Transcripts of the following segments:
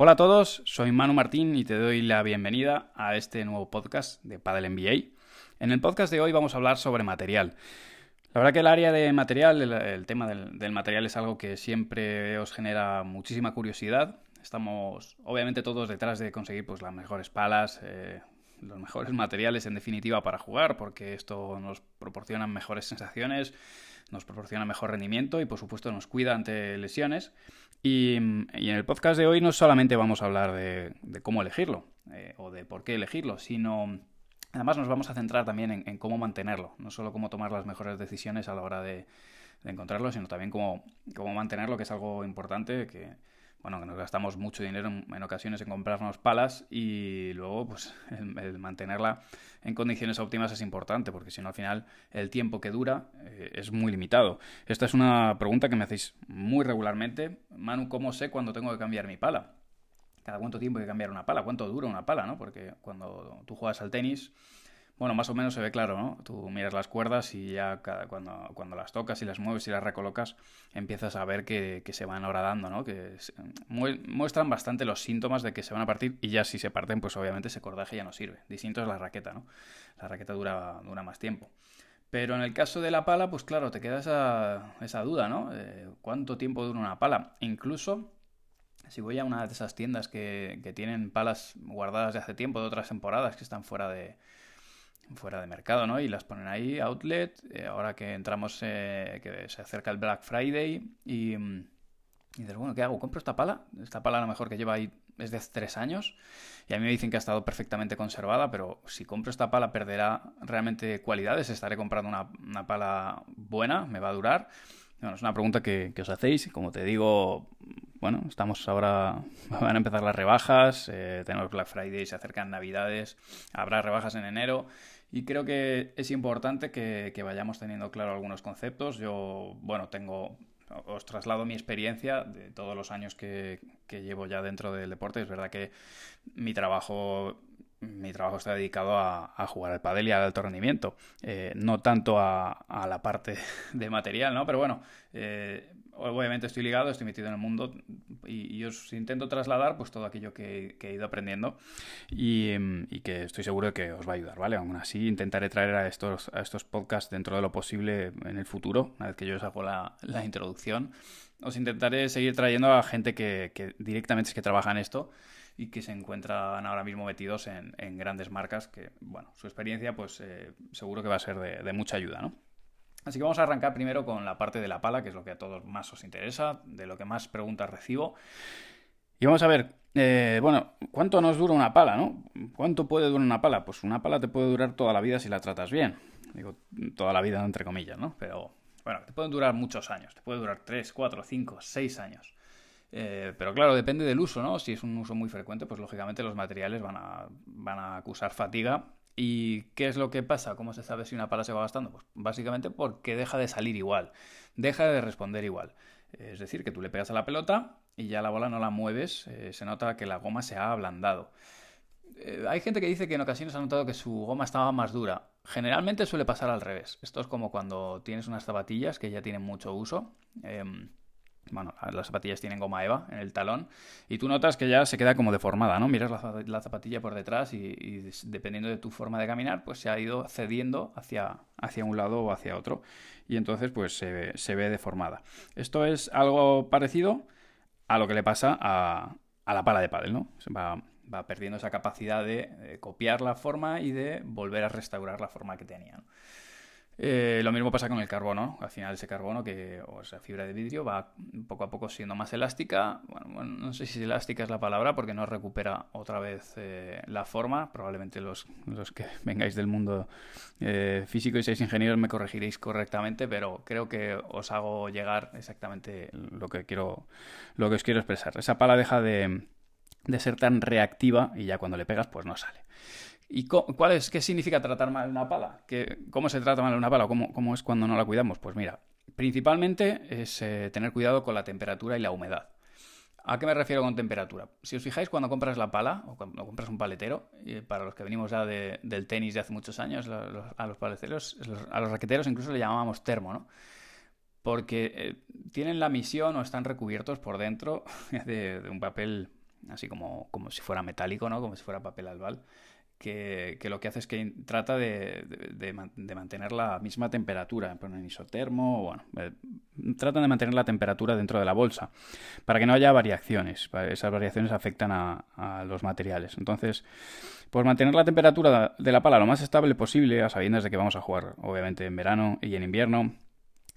Hola a todos, soy Manu Martín y te doy la bienvenida a este nuevo podcast de Paddle MBA. En el podcast de hoy vamos a hablar sobre material. La verdad que el área de material, el, tema del, material es algo que siempre os genera muchísima curiosidad. Estamos obviamente todos detrás de conseguir pues, las mejores palas, eh, los mejores materiales en definitiva para jugar, porque esto nos proporciona mejores sensaciones, nos proporciona mejor rendimiento y por supuesto nos cuida ante lesiones. Y, en el podcast de hoy no solamente vamos a hablar de, cómo elegirlo eh, o de por qué elegirlo, sino además nos vamos a centrar también en, cómo mantenerlo, no solo cómo tomar las mejores decisiones a la hora de, encontrarlo, sino también cómo, cómo mantenerlo, que es algo importante que bueno, que nos gastamos mucho dinero en, ocasiones en comprarnos palas y luego pues el, mantenerla en condiciones óptimas es importante porque si no al final el tiempo que dura eh, es muy limitado. Esta es una pregunta que me hacéis muy regularmente. Manu, ¿cómo sé cuándo tengo que cambiar mi pala? ¿Cada cuánto tiempo hay que cambiar una pala? ¿Cuánto dura una pala? ¿no? Porque cuando tú juegas al tenis bueno, más o menos se ve claro, ¿no? Tú miras las cuerdas y ya cuando, cuando las tocas y las mueves y las recolocas, empiezas a ver que, se van horadando, ¿no? Que muestran bastante los síntomas de que se van a partir y ya si se parten, pues obviamente ese cordaje ya no sirve. Distinto es la raqueta, ¿no? La raqueta dura, dura más tiempo. Pero en el caso de la pala, pues claro, te queda esa, esa duda, ¿no? Eh, ¿Cuánto tiempo dura una pala? Incluso si voy a una de esas tiendas que, que tienen palas guardadas de hace tiempo, de otras temporadas que están fuera de, fuera de mercado, ¿no? Y las ponen ahí, outlet, eh, ahora que entramos, eh, que se acerca el Black Friday y, y dices, bueno, ¿qué hago? ¿Compro esta pala? Esta pala a lo mejor que lleva ahí es de tres años y a mí me dicen que ha estado perfectamente conservada, pero si compro esta pala perderá realmente cualidades, estaré comprando una, una pala buena, me va a durar. Bueno, es una pregunta que, os hacéis. Como te digo, bueno, estamos ahora, van a empezar las rebajas, eh, tenemos Black Friday, se acercan Navidades, habrá rebajas en enero. Y creo que es importante que, vayamos teniendo claro algunos conceptos. Yo, bueno, tengo, os traslado mi experiencia de todos los años que, llevo ya dentro del deporte. Es verdad que mi trabajo mi trabajo está dedicado a, jugar al pádel y al alto rendimiento, eh, no tanto a, la parte de material, ¿no? Pero bueno, eh, obviamente estoy ligado, estoy metido en el mundo y, os intento trasladar pues todo aquello que, he ido aprendiendo y, que estoy seguro de que os va a ayudar, ¿vale? Aún así intentaré traer a estos, a estos podcasts dentro de lo posible en el futuro, una vez que yo os hago la, introducción. Os intentaré seguir trayendo a gente que, directamente es que trabaja en esto y que se encuentran ahora mismo metidos en, grandes marcas que, bueno, su experiencia pues eh, seguro que va a ser de, de mucha ayuda, ¿no? Así que vamos a arrancar primero con la parte de la pala, que es lo que a todos más os interesa, de lo que más preguntas recibo. Y vamos a ver, eh, bueno, ¿cuánto nos dura una pala, no? ¿Cuánto puede durar una pala? Pues una pala te puede durar toda la vida si la tratas bien. Digo, toda la vida entre comillas, ¿no? Pero, bueno, te pueden durar muchos años. Te puede durar 3, 4, 5, 6 años. Eh, pero claro, depende del uso, ¿no? Si es un uso muy frecuente, pues lógicamente los materiales van a, van a acusar fatiga ¿Y qué es lo que pasa? ¿Cómo se sabe si una pala se va gastando? Pues básicamente porque deja de salir igual, deja de responder igual. Es decir, que tú le pegas a la pelota y ya la bola no la mueves, eh, se nota que la goma se ha ablandado. Eh, hay gente que dice que en ocasiones ha notado que su goma estaba más dura. Generalmente suele pasar al revés. Esto es como cuando tienes unas zapatillas que ya tienen mucho uso. Em, bueno, las zapatillas tienen goma eva en el talón y tú notas que ya se queda como deformada, ¿no? Miras la, zapatilla por detrás y, dependiendo de tu forma de caminar, pues se ha ido cediendo hacia, hacia un lado o hacia otro y entonces pues se, ve deformada. Esto es algo parecido a lo que le pasa a, la pala de pádel, ¿no? Va, va perdiendo esa capacidad de, copiar la forma y de volver a restaurar la forma que tenía. Eh, lo mismo pasa con el carbono. Al final ese carbono, que, o esa fibra de vidrio, va poco a poco siendo más elástica. Bueno, no sé si elástica es la palabra porque no recupera otra vez eh, la forma. Probablemente los, los, que vengáis del mundo eh, físico y seáis ingenieros me corregiréis correctamente, pero creo que os hago llegar exactamente lo que quiero, lo que os quiero expresar. Esa pala deja de, de ser tan reactiva y ya cuando le pegas pues no sale. ¿Y cuál es, qué significa tratar mal una pala? ¿Cómo se trata mal una pala? ¿Cómo, ¿Cómo, es cuando no la cuidamos? Pues mira, principalmente es eh, tener cuidado con la temperatura y la humedad. ¿A qué me refiero con temperatura? Si os fijáis cuando compras la pala o cuando compras un paletero, para los que venimos ya del tenis de hace muchos años, a los paleteros, a los raqueteros incluso le llamábamos termo, ¿no? Porque eh, tienen la misión o están recubiertos por dentro de, de un papel así como, como si fuera metálico, ¿no? Como si fuera papel albal que, lo que hace es que trata de, mantener la misma temperatura, ponen isotermo, bueno, eh, tratan de mantener la temperatura dentro de la bolsa, para que no haya variaciones, esas variaciones afectan a, los materiales. Entonces, pues mantener la temperatura de la pala lo más estable posible, a sabiendas de que vamos a jugar, obviamente, en verano y en invierno,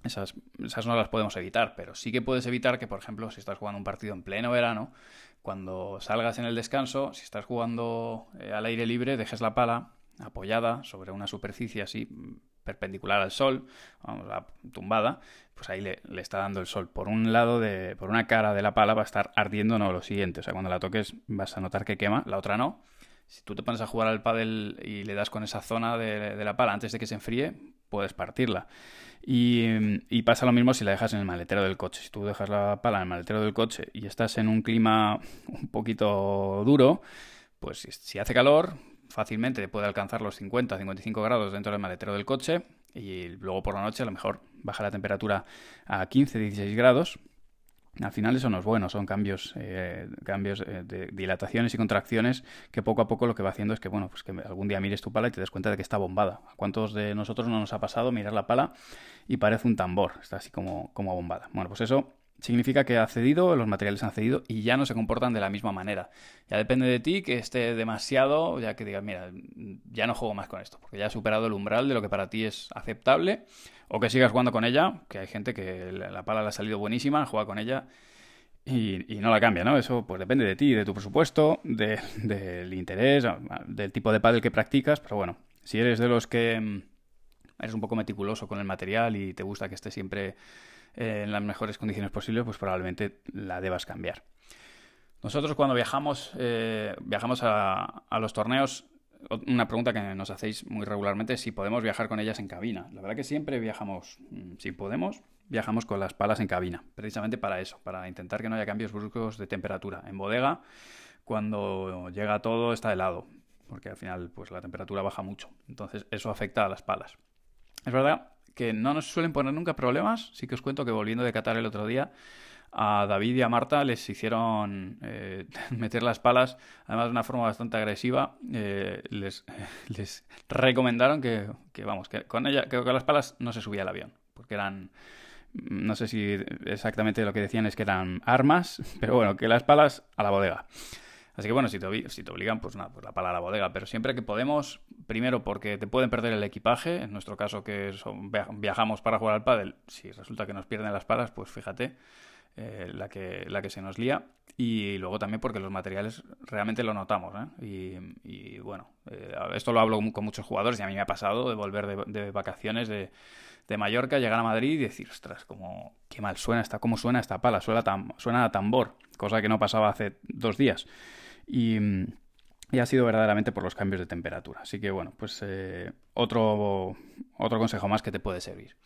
esas, esas, no las podemos evitar, pero sí que puedes evitar que, por ejemplo, si estás jugando un partido en pleno verano, cuando salgas en el descanso, si estás jugando eh, al aire libre, dejes la pala apoyada sobre una superficie así perpendicular al sol, vamos, tumbada, pues ahí le, está dando el sol. Por un lado, de, por una cara de la pala va a estar ardiendo, no lo siguiente. O sea, cuando la toques vas a notar que quema, la otra no. Si tú te pones a jugar al pádel y le das con esa zona de la pala antes de que se enfríe, puedes partirla. Y, pasa lo mismo si la dejas en el maletero del coche. Si tú dejas la pala en el maletero del coche y estás en un clima un poquito duro, pues si hace calor, fácilmente puede alcanzar los 50, 55 grados dentro del maletero del coche y luego por la noche a lo mejor baja la temperatura a 15, 16 grados al final eso no es bueno, son cambios, eh, cambios eh, de dilataciones y contracciones que poco a poco lo que va haciendo es que, bueno, pues que algún día mires tu pala y te des cuenta de que está bombada. ¿A cuántos de nosotros no nos ha pasado mirar la pala y parece un tambor? Está así como, como bombada. Bueno, pues eso significa que ha cedido, los materiales han cedido y ya no se comportan de la misma manera. Ya depende de ti que esté demasiado, ya que digas, mira, ya no juego más con esto, porque ya ha superado el umbral de lo que para ti es aceptable o que sigas jugando con ella, que hay gente que la pala le ha salido buenísima, juega con ella y, no la cambia, ¿no? Eso pues depende de ti, de tu presupuesto, del interés, del tipo de pádel que practicas, pero bueno, si eres de los que mm, eres un poco meticuloso con el material y te gusta que esté siempre eh, en las mejores condiciones posibles, pues probablemente la debas cambiar. Nosotros cuando viajamos, eh, viajamos a, los torneos una pregunta que nos hacéis muy regularmente es si podemos viajar con ellas en cabina. La verdad que siempre viajamos, mm, si podemos, viajamos con las palas en cabina, precisamente para eso, para intentar que no haya cambios bruscos de temperatura. En bodega, cuando llega todo está helado, porque al final pues la temperatura baja mucho. Entonces eso afecta a las palas. Es verdad que no nos suelen poner nunca problemas. Sí que os cuento que volviendo de Qatar el otro día, a David y a Marta les hicieron eh, meter las palas, además de una forma bastante agresiva. Eh, les, les, recomendaron que, vamos, que con, ella, que con las palas no se subía al avión, porque eran, no sé si exactamente lo que decían es que eran armas, pero bueno, que las palas a la bodega. Así que bueno, si te, si te obligan, pues nada, pues la pala a la bodega. Pero siempre que podemos, primero porque te pueden perder el equipaje, en nuestro caso que viajamos para jugar al pádel, si resulta que nos pierden las palas, pues fíjate, eh, la, que, la que se nos lía. Y luego también porque los materiales realmente lo notamos. ¿eh? Y, bueno, eh, esto lo hablo con muchos jugadores y a mí me ha pasado de volver de, vacaciones de, de, Mallorca, llegar a Madrid y decir, ostras, como, qué mal suena esta, cómo suena esta pala, suena, suena a tambor, cosa que no pasaba hace dos días. Y, ha sido verdaderamente por los cambios de temperatura. Así que bueno, pues otro, otro consejo más que te puede servir.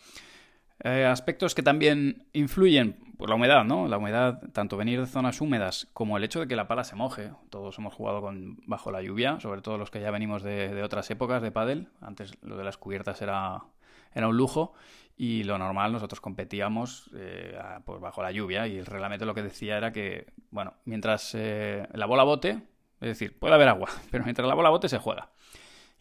Eh, aspectos que también influyen, pues la humedad, ¿no? La humedad, tanto venir de zonas húmedas como el hecho de que la pala se moje. Todos hemos jugado con, bajo la lluvia, sobre todo los que ya venimos de, otras épocas de pádel. Antes lo de las cubiertas era, era un lujo y lo normal nosotros competíamos eh, pues bajo la lluvia y el reglamento lo que decía era que, bueno, mientras eh, la bola bote, es decir, puede haber agua, pero mientras la bola bote se juega.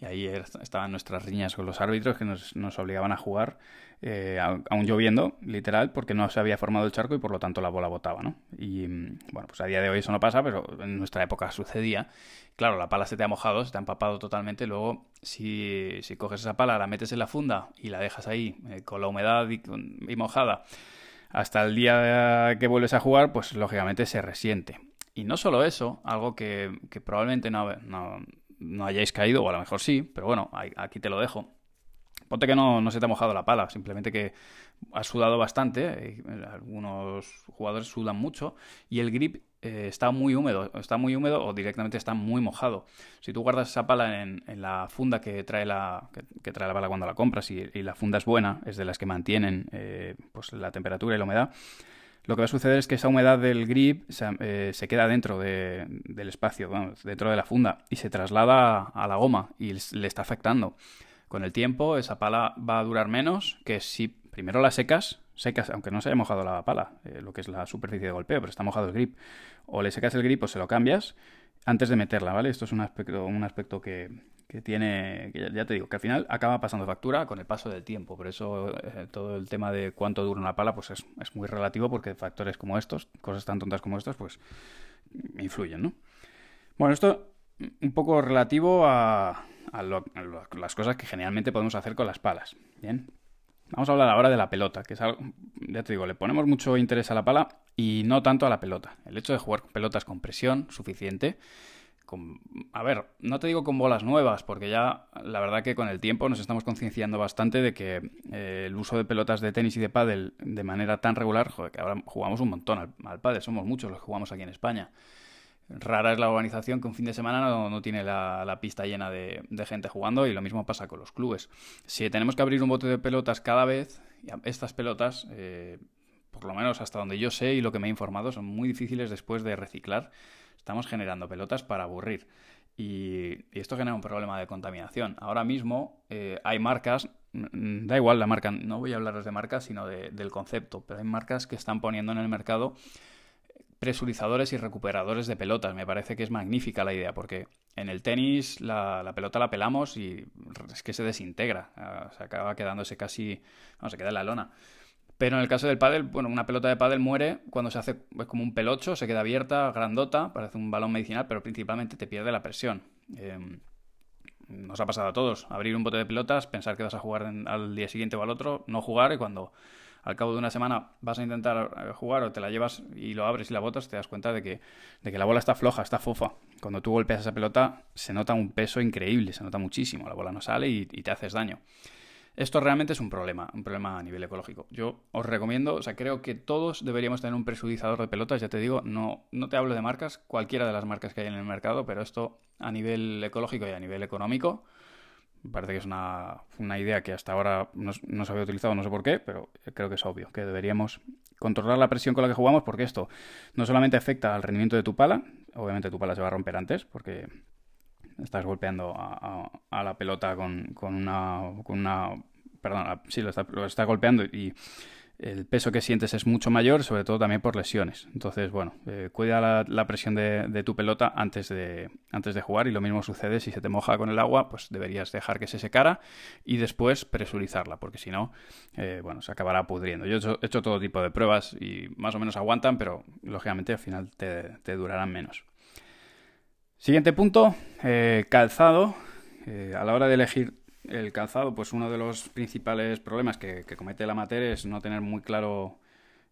Y ahí estaban nuestras riñas con los árbitros que nos, nos obligaban a jugar, eh, aún lloviendo, literal, porque no se había formado el charco y por lo tanto la bola botaba, ¿no? Y mm, bueno, pues a día de hoy eso no pasa, pero en nuestra época sucedía. Claro, la pala se te ha mojado, se te ha empapado totalmente. Luego, si, si coges esa pala, la metes en la funda y la dejas ahí eh, con la humedad y, y mojada hasta el día que vuelves a jugar, pues lógicamente se resiente. Y no solo eso, algo que, que probablemente no, no, no hayáis caído, o a lo mejor sí, pero bueno, aquí te lo dejo. Ponte que no, no se te ha mojado la pala, simplemente que has sudado bastante, eh, algunos jugadores sudan mucho y el grip eh, está muy húmedo, está muy húmedo o directamente está muy mojado. Si tú guardas esa pala en, la funda que trae la, que, trae la pala cuando la compras y, la funda es buena, es de las que mantienen eh, pues la temperatura y la humedad, lo que va a suceder es que esa humedad del grip se, eh, queda dentro del espacio, dentro de la funda, y se traslada a la goma y le está afectando. Con el tiempo, esa pala va a durar menos que si primero la secas, secas, aunque no se haya mojado la pala, eh, lo que es la superficie de golpeo, pero está mojado el grip, o le secas el grip o se lo cambias antes de meterla, ¿vale? Esto es un aspecto, un aspecto que, que tiene, ya te digo, que al final acaba pasando factura con el paso del tiempo. Por eso eh, todo el tema de cuánto dura una pala, pues es, es, muy relativo porque factores como estos, cosas tan tontas como estas, pues influyen, ¿no? Bueno, esto un poco relativo a, a, las cosas que generalmente podemos hacer con las palas. Bien. Vamos a hablar ahora de la pelota, que es algo, ya te digo, le ponemos mucho interés a la pala y no tanto a la pelota. El hecho de jugar pelotas con presión suficiente a ver, no te digo con bolas nuevas, porque ya la verdad que con el tiempo nos estamos concienciando bastante de que eh, el uso de pelotas de tenis y de pádel de manera tan regular, joder, que ahora jugamos un montón al, al pádel, somos muchos los que jugamos aquí en España. Rara es la organización que un fin de semana no, tiene la, pista llena de, gente jugando y lo mismo pasa con los clubes. Si tenemos que abrir un bote de pelotas cada vez, estas pelotas, eh, por lo menos hasta donde yo sé y lo que me he informado, son muy difíciles después de reciclar Estamos generando pelotas para aburrir. Y, esto genera un problema de contaminación. Ahora mismo eh, hay marcas, mm, da igual la marca, no voy a hablaros de marcas, sino del concepto, pero hay marcas que están poniendo en el mercado presurizadores y recuperadores de pelotas. Me parece que es magnífica la idea, porque en el tenis la, pelota la pelamos y es que se desintegra, ah, se acaba quedándose casi, no, se queda en la lona. Pero en el caso del pádel, bueno, una pelota de pádel muere cuando se hace como un pelocho, se queda abierta, grandota, parece un balón medicinal, pero principalmente te pierde la presión. Em, nos ha pasado a todos, abrir un bote de pelotas, pensar que vas a jugar al día siguiente o al otro, no jugar y cuando al cabo de una semana vas a intentar eh, jugar o te la llevas y lo abres y la botas, te das cuenta de que, de que la bola está floja, está fofa. Cuando tú golpeas esa pelota se nota un peso increíble, se nota muchísimo, la bola no sale y te haces daño. Esto realmente es un problema, un problema a nivel ecológico. Yo os recomiendo, o sea, creo que todos deberíamos tener un presudizador de pelotas, ya te digo, no, no te hablo de marcas, cualquiera de las marcas que hay en el mercado, pero esto a nivel ecológico y a nivel económico, me parece que es una, idea que hasta ahora no, no, se había utilizado, no sé por qué, pero creo que es obvio, que deberíamos controlar la presión con la que jugamos, porque esto no solamente afecta al rendimiento de tu pala, obviamente tu pala se va a romper antes, porque estás golpeando a, la pelota con, con, una, con una... Perdón, sí, lo está, lo está golpeando y el peso que sientes es mucho mayor, sobre todo también por lesiones. Entonces, bueno, eh, cuida la, presión de, tu pelota antes de, antes de jugar y lo mismo sucede si se te moja con el agua, pues deberías dejar que se secara y después presurizarla, porque si no, eh, bueno, se acabará pudriendo. Yo he hecho, todo tipo de pruebas y más o menos aguantan, pero lógicamente al final te durarán menos. Siguiente punto, eh, calzado. Eh, a la hora de elegir el calzado, pues uno de los principales problemas que, comete la amateur es no tener muy claro,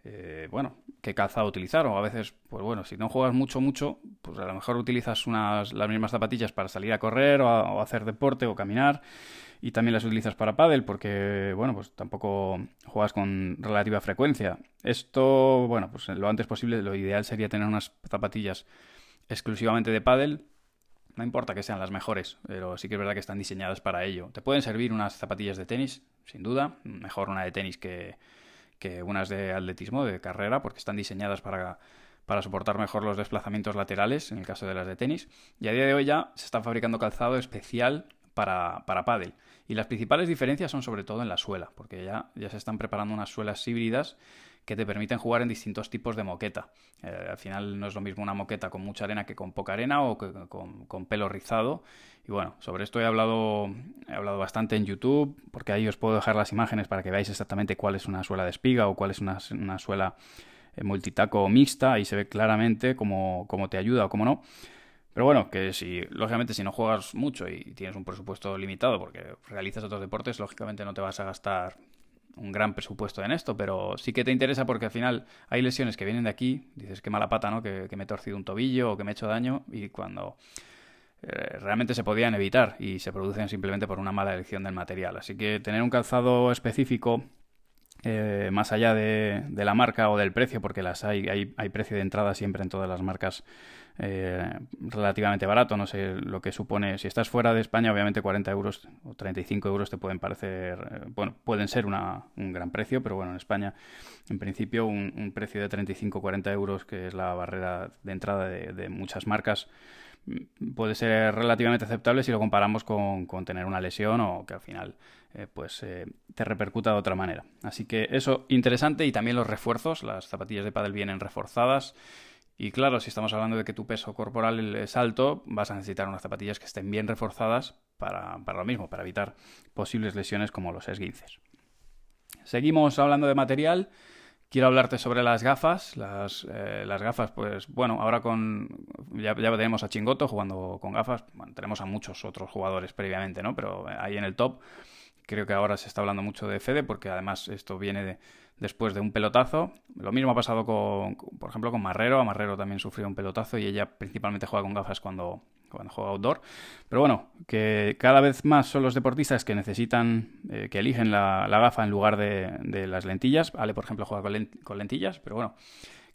eh, bueno, qué calzado utilizar. O a veces, pues bueno, si no juegas mucho, mucho, pues a lo mejor utilizas unas, las mismas zapatillas para salir a correr o, o hacer deporte o caminar. Y también las utilizas para pádel porque, bueno, pues tampoco juegas con relativa frecuencia. Esto, bueno, pues lo antes posible, lo ideal sería tener unas zapatillas exclusivamente de pádel. No importa que sean las mejores, pero sí que es verdad que están diseñadas para ello. Te pueden servir unas zapatillas de tenis, sin duda. Mejor una de tenis que, unas de atletismo, de carrera, porque están diseñadas para, para soportar mejor los desplazamientos laterales, en el caso de las de tenis. Y a día de hoy ya se está fabricando calzado especial para, para pádel. Y las principales diferencias son sobre todo en la suela, porque ya se están preparando unas suelas híbridas que te permiten jugar en distintos tipos de moqueta. Eh, al final no es lo mismo una moqueta con mucha arena que con poca arena o con, pelo rizado. Y bueno, sobre esto he hablado, he hablado bastante en YouTube, porque ahí os puedo dejar las imágenes para que veáis exactamente cuál es una suela de espiga o cuál es una, suela eh, multitaco mixta. Ahí se ve claramente cómo, cómo te ayuda o cómo no. Pero bueno, que si, lógicamente, si no juegas mucho y tienes un presupuesto limitado porque realizas otros deportes, lógicamente no te vas a gastar un gran presupuesto en esto, pero sí que te interesa porque al final hay lesiones que vienen de aquí, dices qué mala pata, ¿no? Que, me he torcido un tobillo o que me he hecho daño y cuando eh, realmente se podían evitar y se producen simplemente por una mala elección del material. Así que tener un calzado específico eh, más allá de, la marca o del precio, porque las hay, hay, hay, precio de entrada siempre en todas las marcas eh, relativamente barato, no sé lo que supone. Si estás fuera de España, obviamente 40 euros o 35 euros te pueden parecer, eh, bueno, pueden ser una, un gran precio, pero bueno, en España, en principio, un, precio de 35-40 euros, que es la barrera de entrada de, muchas marcas, mm, puede ser relativamente aceptable si lo comparamos con, con tener una lesión o que al final eh, pues te repercuta de otra manera. Así que eso interesante y también los refuerzos, las zapatillas de pádel vienen reforzadas y claro, si estamos hablando de que tu peso corporal es alto, vas a necesitar unas zapatillas que estén bien reforzadas para, lo mismo, para evitar posibles lesiones como los esguinces. Seguimos hablando de material. Quiero hablarte sobre las gafas. Las, eh, gafas, pues bueno, ahora con. Ya, ya, tenemos a Chingoto jugando con gafas. Bueno, tenemos a muchos otros jugadores previamente, ¿no? Pero ahí en el top. Creo que ahora se está hablando mucho de Fede, porque además esto viene de, después de un pelotazo. Lo mismo ha pasado con, por ejemplo, con Marrero. A Marrero también sufrió un pelotazo y ella principalmente juega con gafas cuando, cuando juega outdoor. Pero bueno, que cada vez más son los deportistas que necesitan, eh, que eligen la, gafa en lugar de, las lentillas. Ale, por ejemplo, juega con lentillas, pero bueno,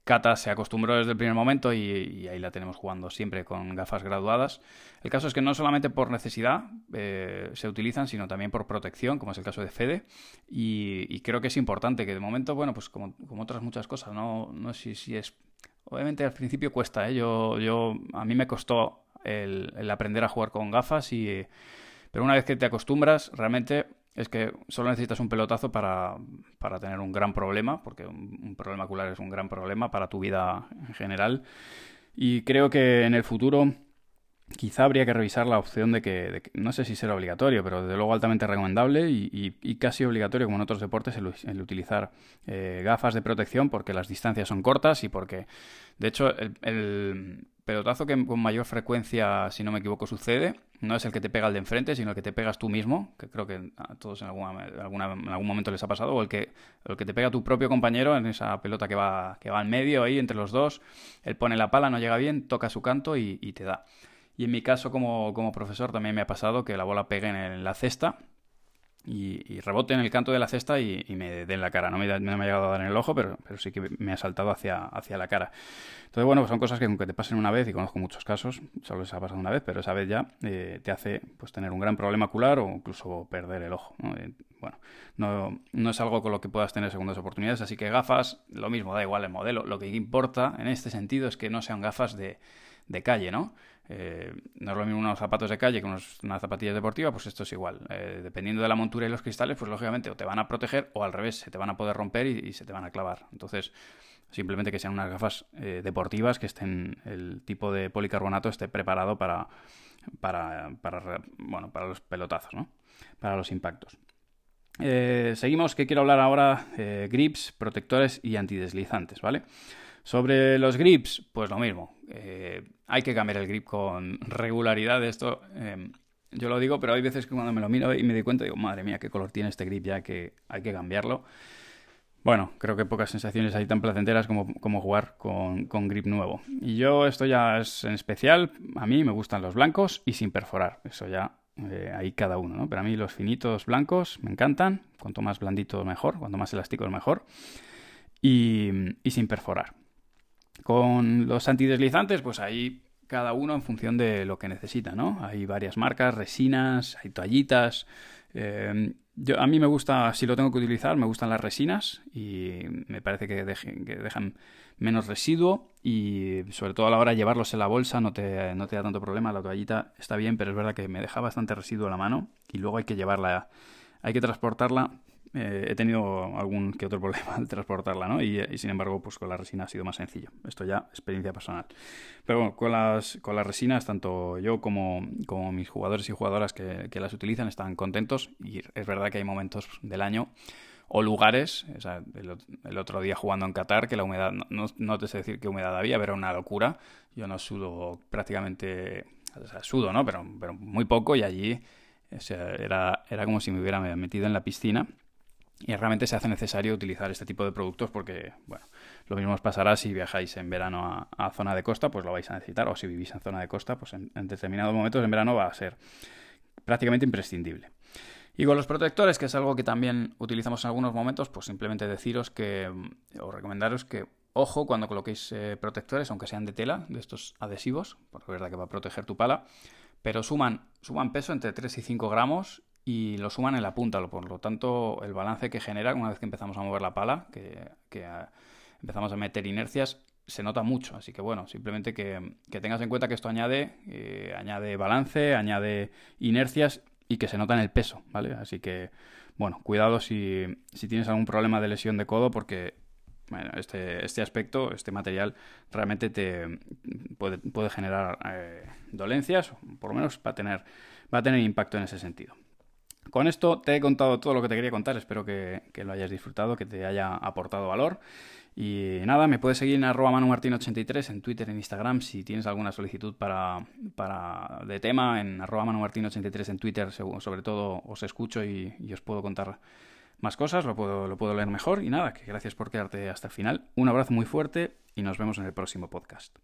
Kata se acostumbró desde el primer momento y, ahí la tenemos jugando siempre con gafas graduadas. El caso es que no solamente por necesidad eh, se utilizan, sino también por protección, como es el caso de Fede. Y, creo que es importante que de momento, bueno, pues como, otras muchas cosas, no, no sé si es... Obviamente al principio cuesta, ¿eh? Yo, yo, a mí me costó el, aprender a jugar con gafas. Pero una vez que te acostumbras, realmente es que solo necesitas un pelotazo para, tener un gran problema, porque un, problema ocular es un gran problema para tu vida en general. Y creo que en el futuro quizá habría que revisar la opción de que, no sé si será obligatorio, pero desde luego altamente recomendable y, casi obligatorio, como en otros deportes, el, utilizar eh, gafas de protección porque las distancias son cortas y porque, de hecho, el pelotazo que con mayor frecuencia, si no me equivoco, sucede, no es el que te pega el de enfrente, sino el que te pegas tú mismo, que creo que a todos en, alguna, algún momento les ha pasado, o el que, el que te pega tu propio compañero en esa pelota que va, que va al medio, ahí entre los dos, él pone la pala, no llega bien, toca su canto y, te da. Y en mi caso como, como profesor también me ha pasado que la bola pegue en la cesta y, rebote en el canto de la cesta y, me dé en la cara. No me, me, ha llegado a dar en el ojo, pero, pero sí que me ha saltado hacia, hacia la cara. Entonces, bueno, pues son cosas que aunque te pasen una vez, y conozco muchos casos, solo les ha pasado una vez, pero esa vez ya eh, te hace pues tener un gran problema ocular o incluso perder el ojo. Eh, bueno, no, no es algo con lo que puedas tener segundas oportunidades, así que gafas, lo mismo, da igual el modelo. Lo que importa en este sentido es que no sean gafas de, de calle, ¿no? Eh, no es lo mismo unos zapatos de calle que unas zapatillas deportivas, pues esto es igual. Eh, dependiendo de la montura y los cristales, pues lógicamente o te van a proteger o al revés, se te van a poder romper y, se te van a clavar. Entonces, simplemente que sean unas gafas eh, deportivas, que estén, el tipo de policarbonato esté preparado para, para, para, bueno, para los pelotazos, ¿no? Para los impactos. seguimos, que quiero hablar ahora, grips, protectores y antideslizantes, ¿vale? Sobre los grips, pues lo mismo. Eh, hay que cambiar el grip con regularidad. Esto em, yo lo digo, pero hay veces que cuando me lo miro y me doy cuenta, digo, madre mía, qué color tiene este grip ya que hay que cambiarlo. Bueno, creo que pocas sensaciones hay tan placenteras como, como jugar con, con, grip nuevo. Y yo, esto ya es en especial, a mí me gustan los blancos y sin perforar. Eso ya eh, ahí cada uno, ¿no? Pero a mí los finitos blancos me encantan. Cuanto más blandito mejor, cuanto más elástico mejor. y sin perforar. Con los antideslizantes, pues ahí cada uno en función de lo que necesita, ¿no? Hay varias marcas, resinas, hay toallitas. Eh, yo, a mí me gusta, si lo tengo que utilizar, me gustan las resinas y me parece que, dejan menos residuo y sobre todo a la hora de llevarlos en la bolsa no te, no te da tanto problema. La toallita está bien, pero es verdad que me deja bastante residuo en la mano y luego hay que llevarla, hay que transportarla eh, he tenido algún que otro problema al transportarla, ¿no? Y, sin embargo, pues con la resina ha sido más sencillo. Esto ya, experiencia personal. Pero bueno, con las, con las resinas, tanto yo como, como mis jugadores y jugadoras que, que, las utilizan están contentos y es verdad que hay momentos del año o lugares, o sea, el, otro día jugando en Qatar, que la humedad, no, no, te sé decir qué humedad había, pero era una locura. Yo no sudo prácticamente, o sea, sudo, ¿no? Pero, pero muy poco y allí o sea, era, era como si me hubiera metido en la piscina y realmente se hace necesario utilizar este tipo de productos porque, bueno, lo mismo os pasará si viajáis en verano a, zona de costa, pues lo vais a necesitar, o si vivís en zona de costa, pues en, determinados momentos en verano va a ser prácticamente imprescindible. Y con los protectores, que es algo que también utilizamos en algunos momentos, pues simplemente deciros que, o recomendaros que ojo cuando coloquéis eh, protectores, aunque sean de tela, de estos adhesivos, porque es verdad que va a proteger tu pala, pero suman, suman peso entre 3 y 5 gramos y lo suman en la punta, por lo tanto el balance que genera una vez que empezamos a mover la pala, que, empezamos a meter inercias, se nota mucho. Así que bueno, simplemente que, tengas en cuenta que esto añade, eh, añade balance, añade inercias y que se nota en el peso, ¿vale? Así que bueno, cuidado si, si tienes algún problema de lesión de codo porque bueno, este, este aspecto, este material, realmente te puede, puede generar eh, dolencias, por lo menos va a, tener, va a tener impacto en ese sentido. Con esto te he contado todo lo que te quería contar, espero que, lo hayas disfrutado, que te haya aportado valor. Y nada, me puedes seguir en arroba manumartin83 en Twitter, en Instagram, si tienes alguna solicitud para, para de tema, en arroba manumartin83 en Twitter, sobre todo os escucho y, os puedo contar más cosas, lo puedo, lo puedo leer mejor. Y nada, que gracias por quedarte hasta el final. Un abrazo muy fuerte y nos vemos en el próximo podcast.